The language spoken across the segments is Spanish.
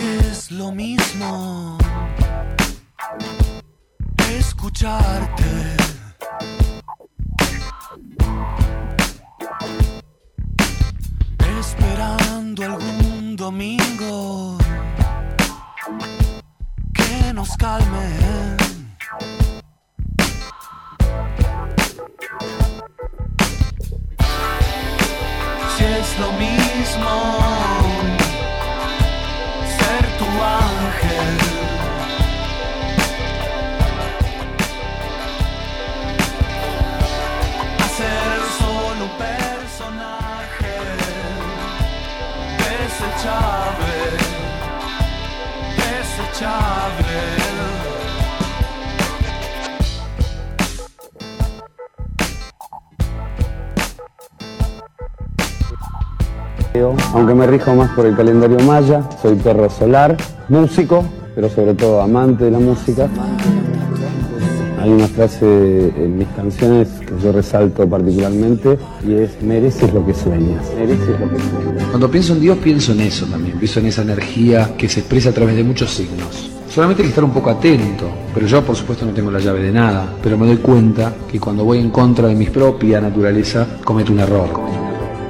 Es lo mismo escucharte. Esperando algún domingo que nos calme. Aunque me rijo más por el calendario maya, soy perro solar, músico, pero sobre todo amante de la música. Hay una frase en mis canciones que yo resalto particularmente y es mereces lo que sueñas. Mereces lo que sueñas. Cuando pienso en Dios pienso en eso también, pienso en esa energía que se expresa a través de muchos signos. Solamente hay que estar un poco atento, pero yo por supuesto no tengo la llave de nada, pero me doy cuenta que cuando voy en contra de mi propia naturaleza cometo un error.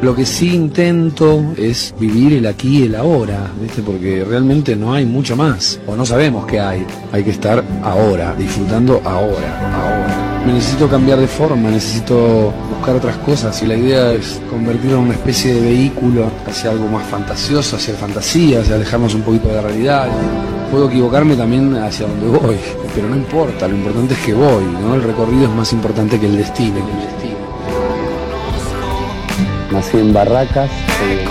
Lo que sí intento es vivir el aquí y el ahora, porque realmente no hay mucho más, o no sabemos qué hay. Hay que estar ahora, disfrutando ahora, ahora. Me necesito cambiar de forma, necesito buscar otras cosas y la idea es convertirlo en una especie de vehículo hacia algo más fantasioso, hacia fantasía, hacia alejarnos un poquito de la realidad. Puedo equivocarme también hacia donde voy, pero no importa, lo importante es que voy, ¿no? El recorrido es más importante que el destino. Que el destino. Nací en Barracas. Eh,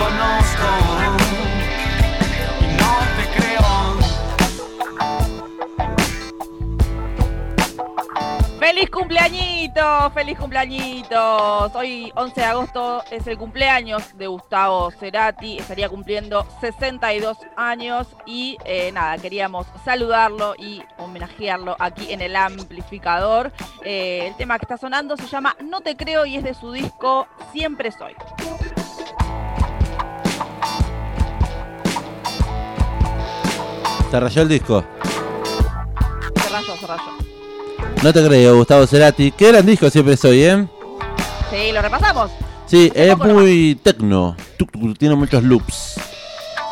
¡Feliz cumpleañitos! Hoy, 11 de agosto, es el cumpleaños de Gustavo Cerati. Estaría cumpliendo 62 años y eh, nada, queríamos saludarlo y homenajearlo aquí en el amplificador. Eh, el tema que está sonando se llama No te creo y es de su disco Siempre Soy. Se rayó el disco. Se rayó, se rayó. No te creo, Gustavo Cerati. Qué gran disco siempre soy, ¿eh? Sí, lo repasamos. Sí, es muy tecno. Tiene muchos loops.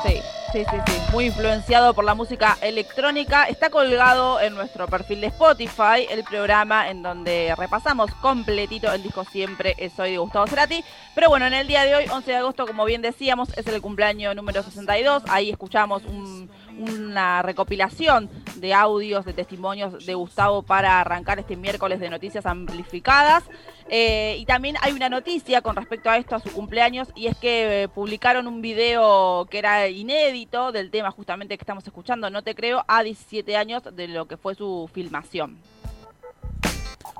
Sí, sí, sí, sí. Muy influenciado por la música electrónica. Está colgado en nuestro perfil de Spotify el programa en donde repasamos completito el disco Siempre Soy de Gustavo Cerati. Pero bueno, en el día de hoy, 11 de agosto, como bien decíamos, es el cumpleaños número 62. Ahí escuchamos un- una recopilación de audios, de testimonios de Gustavo para arrancar este miércoles de noticias amplificadas. Eh, y también hay una noticia con respecto a esto, a su cumpleaños, y es que eh, publicaron un video que era inédito del tema justamente que estamos escuchando, no te creo, a 17 años de lo que fue su filmación.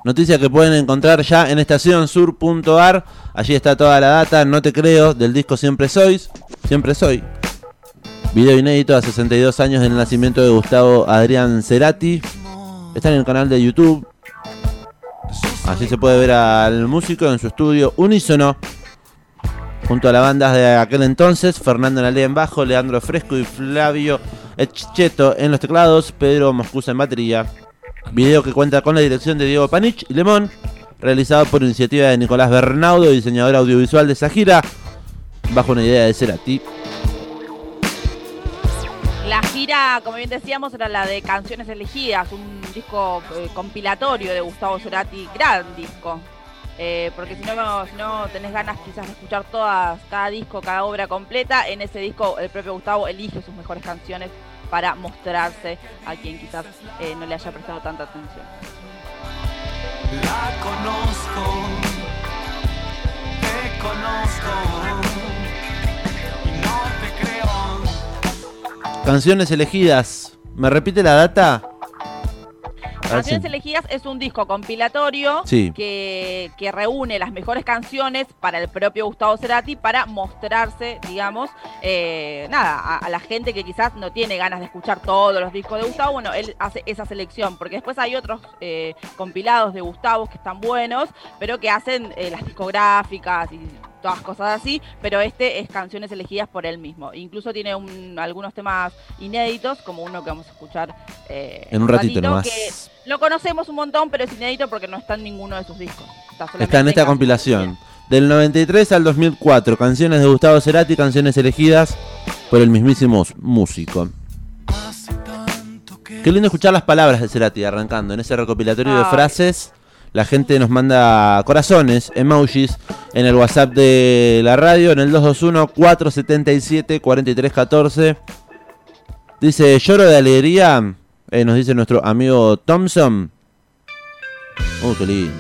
Noticia que pueden encontrar ya en estacionsur.ar. Allí está toda la data, no te creo, del disco Siempre Sois. Siempre Soy. Video inédito a 62 años del nacimiento de Gustavo Adrián Cerati. Está en el canal de YouTube. Allí se puede ver al músico en su estudio unísono. Junto a las bandas de aquel entonces, Fernando Nalé en bajo, Leandro Fresco y Flavio Echeto en los teclados, Pedro Moscusa en batería. Video que cuenta con la dirección de Diego Panich y Lemón, realizado por iniciativa de Nicolás Bernaudo, diseñador audiovisual de esa bajo una idea de Cerati. Gira, como bien decíamos, era la de Canciones Elegidas, un disco eh, compilatorio de Gustavo Cerati, gran disco. Eh, porque si no, si tenés ganas quizás de escuchar todas, cada disco, cada obra completa, en ese disco el propio Gustavo elige sus mejores canciones para mostrarse a quien quizás eh, no le haya prestado tanta atención. La conozco, te conozco Canciones elegidas. ¿Me repite la data? Canciones Elegidas es un disco compilatorio Sí. que, que reúne las mejores canciones para el propio Gustavo Cerati para mostrarse, digamos, eh, nada, a, a la gente que quizás no tiene ganas de escuchar todos los discos de Gustavo. Bueno, él hace esa selección, porque después hay otros eh, compilados de Gustavo que están buenos, pero que hacen eh, las discográficas y todas cosas así, pero este es canciones elegidas por él mismo. Incluso tiene un- algunos temas inéditos, como uno que vamos a escuchar eh, En un ratito nomás. que lo conocemos un montón, pero es inédito porque no está en ninguno de sus discos. Está, en esta compilación. Del 93 al 2004, canciones de Gustavo Cerati, canciones elegidas por el mismísimo músico. Hace tanto que Qué lindo escuchar las palabras de Cerati arrancando en ese recopilatorio de frases. La gente nos manda corazones, emojis en el WhatsApp de la radio en el 221-477-4314. Dice, lloro de alegría, eh, nos dice nuestro amigo Thompson. Uh, qué lindo.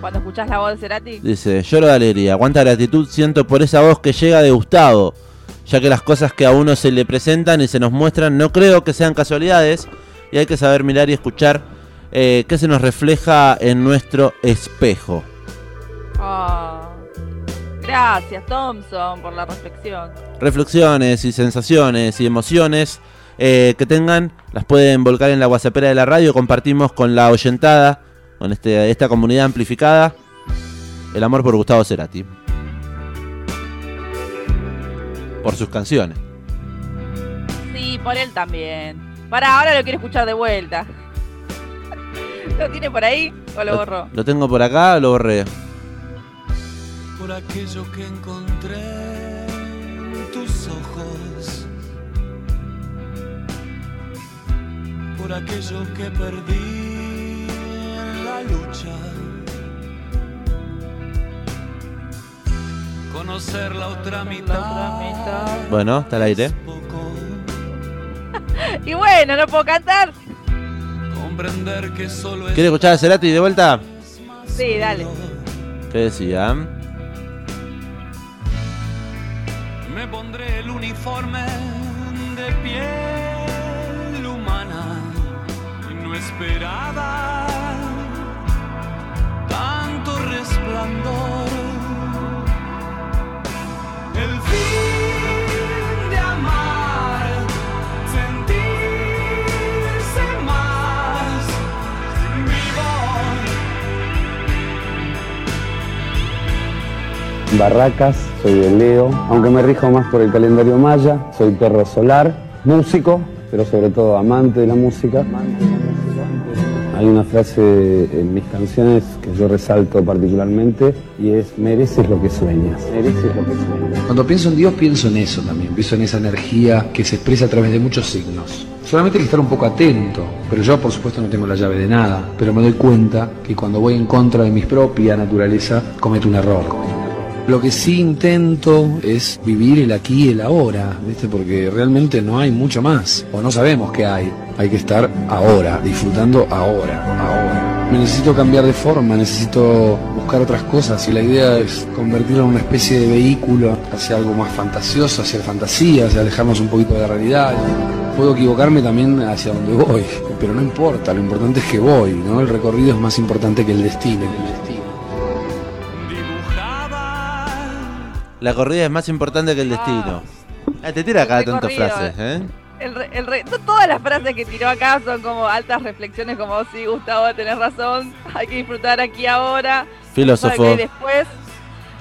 Cuando escuchás la voz de Cerati, Dice, lloro de alegría, cuánta gratitud siento por esa voz que llega de Gustavo, ya que las cosas que a uno se le presentan y se nos muestran no creo que sean casualidades y hay que saber mirar y escuchar eh, qué se nos refleja en nuestro espejo. Ah. Gracias, Thompson, por la reflexión. Reflexiones y sensaciones y emociones eh, que tengan las pueden volcar en la WhatsAppera de la radio, compartimos con la oyentada, con este, esta comunidad amplificada, el amor por Gustavo Cerati. Por sus canciones. Sí, por él también. Para ahora lo quiero escuchar de vuelta. ¿Lo tiene por ahí o lo borró? Lo tengo por acá, lo borré. por aquello que encontré en tus ojos, por aquello que perdí en la lucha. Conocer la otra mitad. otra mitad. Bueno, está al aire. Y bueno, no puedo cantar. Comprender que solo es ¿Quiere escuchar a Cerati de vuelta? Sí, dale. ¿Qué decía? Me pondré el uniforme de piel humana y no esperaba Barracas, soy de Leo, aunque me rijo más por el calendario maya, soy perro solar, músico, pero sobre todo amante de la música. Hay una frase en mis canciones que yo resalto particularmente y es mereces lo que sueñas, mereces lo que sueñas. Cuando pienso en Dios, pienso en eso también. Pienso en esa energía que se expresa a través de muchos signos. Solamente hay que estar un poco atento. Pero yo, por supuesto, no tengo la llave de nada. Pero me doy cuenta que cuando voy en contra de mi propia naturaleza, cometo un error. Lo que sí intento es vivir el aquí y el ahora, ¿viste? Porque realmente no hay mucho más. O no sabemos qué hay. Hay que estar ahora, disfrutando ahora. Me necesito cambiar de forma, necesito buscar otras cosas y la idea es convertirlo en una especie de vehículo hacia algo más fantasioso, hacia fantasía, hacia alejarnos un poquito de la realidad. Puedo equivocarme también hacia donde voy, pero no importa, lo importante es que voy, ¿no? El recorrido es más importante que el destino. el destino. La corrida es más importante que el destino. Ah, te tira cada El tantas frases, ¿eh? El re- el re- no todas las frases que tiró acá son como altas reflexiones, como sí, Gustavo, tenés razón, hay que disfrutar aquí ahora. Filósofo. Hay después.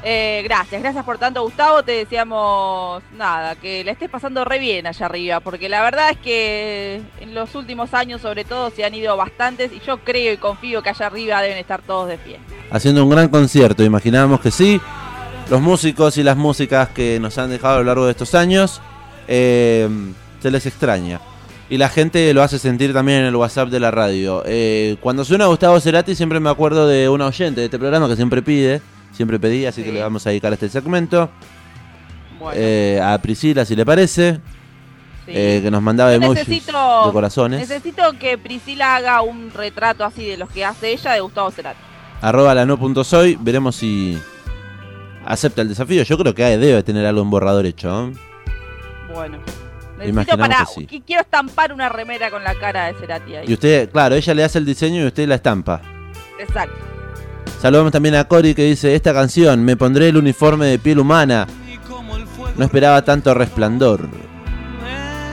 Eh, gracias, gracias por tanto, Gustavo. Te deseamos nada, que la estés pasando re bien allá arriba, porque la verdad es que en los últimos años, sobre todo, se han ido bastantes y yo creo y confío que allá arriba deben estar todos de pie. Haciendo un gran concierto, imaginábamos que sí. Los músicos y las músicas que nos han dejado a lo largo de estos años, eh, se les extraña. Y la gente lo hace sentir también en el WhatsApp de la radio. Eh, cuando suena Gustavo Cerati, siempre me acuerdo de una oyente de este programa que siempre pide, siempre pedía, así que le vamos a dedicar este segmento. Bueno, Eh, a Priscila, si le parece, sí. eh, que nos mandaba Yo emojis necesito- de corazones. Necesito que Priscila haga un retrato así de los que hace ella de Gustavo Cerati. arroba la no punto soy, veremos si acepta el desafío. Yo creo que debe tener algo en borrador hecho. ¿eh? Bueno. Necesito para. que sí. que Quiero estampar una remera con la cara de Cerati ahí. Y usted, claro, ella le hace el diseño y usted la estampa. Exacto. Saludamos también a Cory que dice, esta canción, me pondré el uniforme de piel humana. No esperaba tanto resplandor.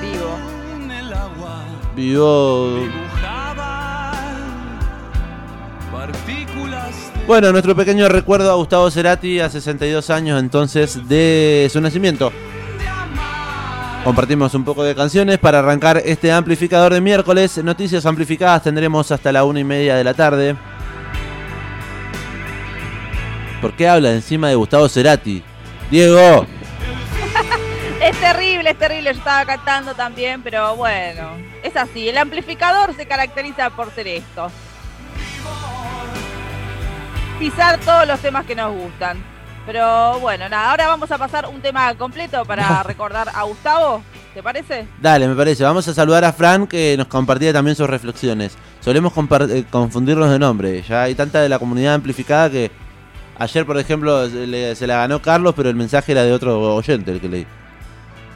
Vivo. Vivo... Bueno, nuestro pequeño recuerdo a Gustavo Cerati a 62 años entonces de su nacimiento. Compartimos un poco de canciones para arrancar este amplificador de miércoles. Noticias amplificadas tendremos hasta la una y media de la tarde. ¿Por qué habla encima de Gustavo Cerati? Diego, Es terrible, es terrible. Yo estaba cantando también, pero bueno, es así. El amplificador se caracteriza por ser esto. Pisar todos los temas que nos gustan. Pero bueno, nada, ahora vamos a pasar un tema completo para recordar a Gustavo. ¿Te parece? dale, me parece. Vamos a saludar a Fran que nos compartía también sus reflexiones. Solemos eh, confundirnos de nombre. Ya hay tanta de la comunidad amplificada que ayer, por ejemplo, se, le- se la ganó Carlos, pero el mensaje era de otro oyente el que leí.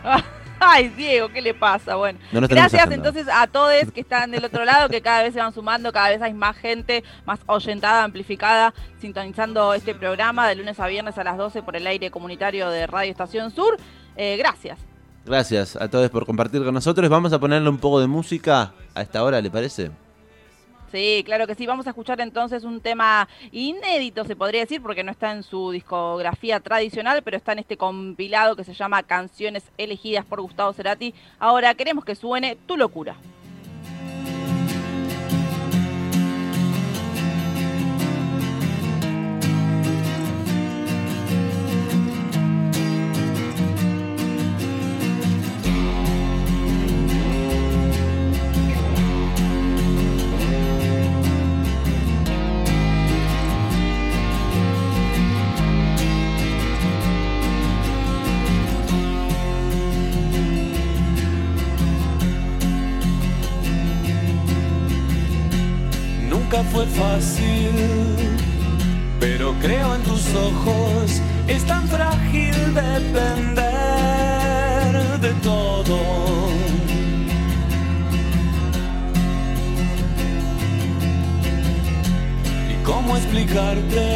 Ay, Diego, ¿qué le pasa? Bueno, No gracias entonces a todos que están del otro lado, que cada vez se van sumando, cada vez hay más gente, más oyentada, amplificada, sintonizando este programa de lunes a viernes a las 12 por el aire comunitario de Radio Estación Sur. Eh, gracias. Gracias a todos por compartir con nosotros. Vamos a ponerle un poco de música a esta hora, ¿le parece? Sí, claro que sí. Vamos a escuchar entonces un tema inédito, se podría decir, porque no está en su discografía tradicional, pero está en este compilado que se llama Canciones elegidas por Gustavo Cerati. Ahora queremos que suene Tu locura. Fue fácil, pero creo en tus ojos. Es tan frágil depender de todo. ¿Y cómo explicarte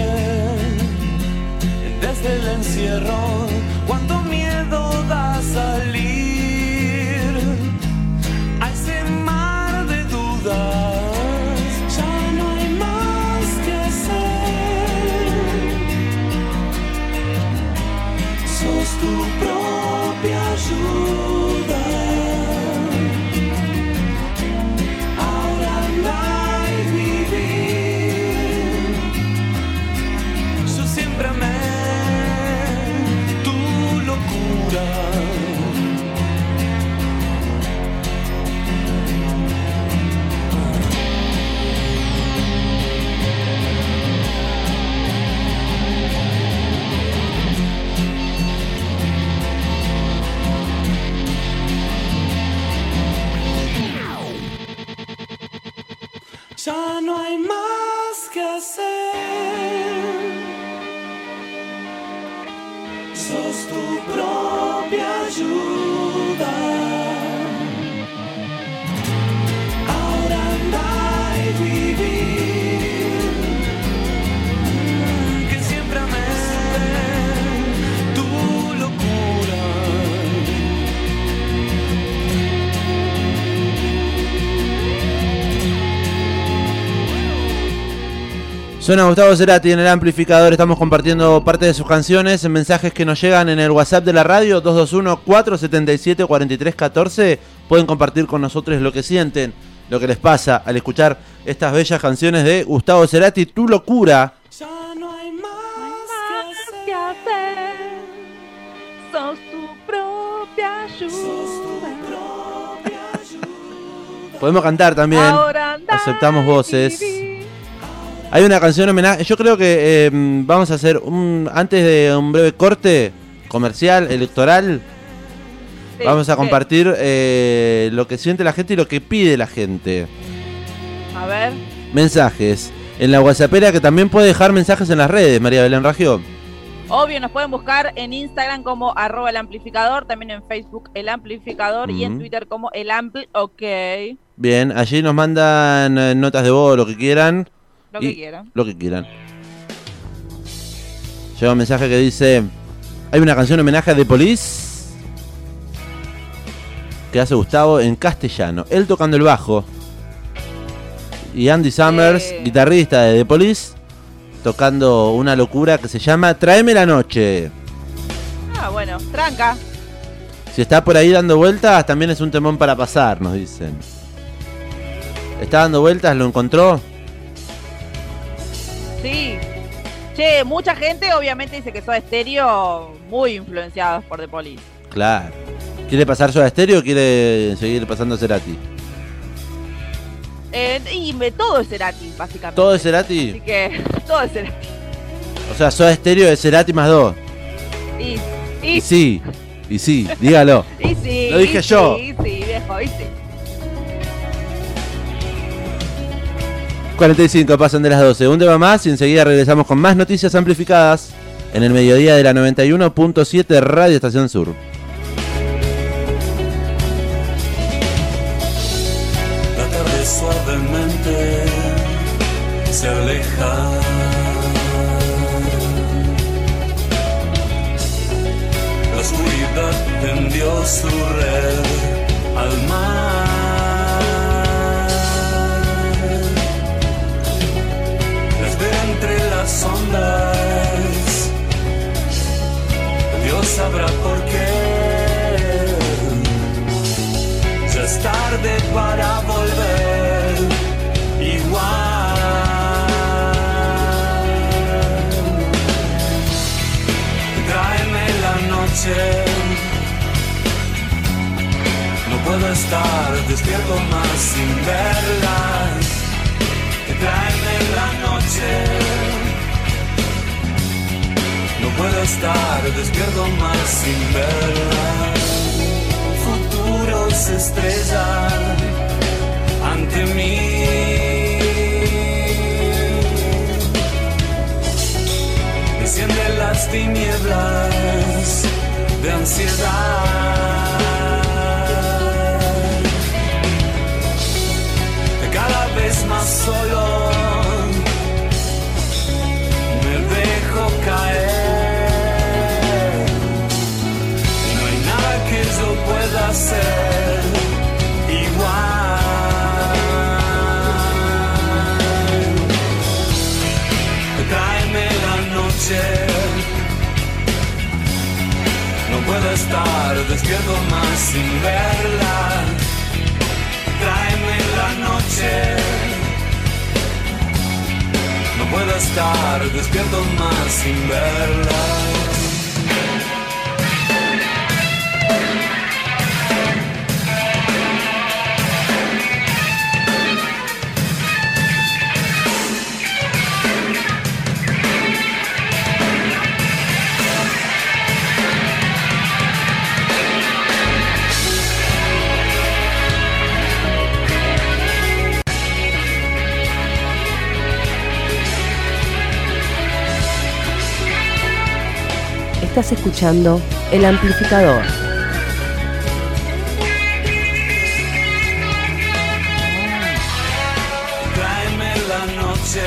desde el encierro cuánto miedo da salir? Suena Gustavo Cerati en el amplificador. Estamos compartiendo parte de sus canciones en mensajes que nos llegan en el WhatsApp de la radio 221-477-4314. Pueden compartir con nosotros lo que sienten, lo que les pasa al escuchar estas bellas canciones de Gustavo Cerati, Tu locura. Ya no hay más que que hacer. Sos tu propia Sos tu ayuda. propia ayuda. Podemos cantar también. Aceptamos y voces. Hay una canción homenaje. Yo creo que eh, vamos a hacer un antes de un breve corte comercial, electoral. Sí, Vamos a sí. compartir eh, lo que siente la gente y lo que pide la gente. A ver. Mensajes. En la WhatsAppera que también puede dejar mensajes en las redes, María Belén Ragio. Obvio, nos pueden buscar en Instagram como arroba el amplificador, también en Facebook el amplificador y en. Twitter como el ampli, ok, Bien, allí nos mandan eh, notas de voz, lo que quieran. Lo que quieran. Lo que quieran. Llega un mensaje que dice: Hay una canción homenaje a The Police que hace Gustavo en castellano. Él tocando el bajo. y Andy Summers, Eh. guitarrista de The Police, tocando una locura que se llama Tráeme la noche. Ah, bueno, tranca. Si está por ahí dando vueltas, también es un temón para pasar, nos dicen. ¿Está dando vueltas? ¿Lo encontró? Che, mucha gente obviamente dice que Soda Stereo muy influenciados por The Police. Claro. ¿Quiere pasar Soda Stereo o quiere seguir pasando Cerati? Eh, y me- todo es Cerati, básicamente. ¿Todo es Así Cerati? que todo es Cerati. O sea, Soda Stereo es Cerati más dos. Y, Y y, sí, y sí, dígalo. y sí. Lo dije y yo. Sí, sí, viejo, y sí. 45 pasan de las 12. Un tema más y enseguida regresamos con más noticias amplificadas en el mediodía de la 91.7 Radio Estación Sur. La tarde suavemente se aleja. La oscuridad tendió su red al mar. Dios sabrá por qué. Ya es tarde para volver igual. Tráeme la noche. No puedo estar despierto más sin verla. Tráeme la noche. No puedo estar despierto más sin verla futuros estrellan ante mí. Enciende las tinieblas de ansiedad. Cada vez más solo Puedo estar despierto más sin verla. Tráeme la noche. No puedo estar despierto más sin verla. Estás escuchando El Amplificador. Tráeme la noche.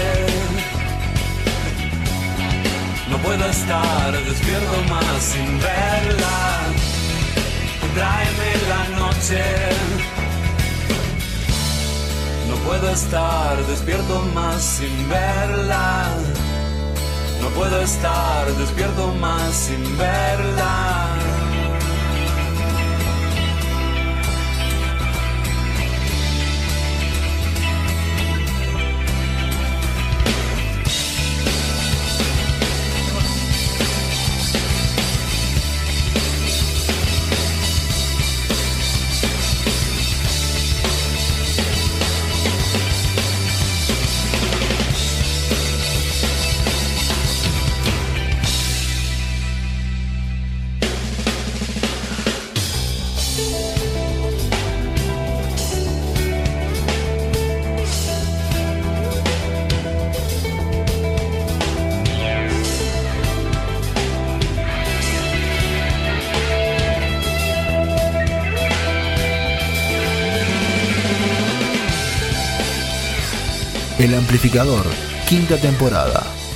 No puedo estar despierto más sin verla. Tráeme la noche. No puedo estar despierto más sin verla. No puedo estar despierto más sin verla. Amplificador, quinta temporada.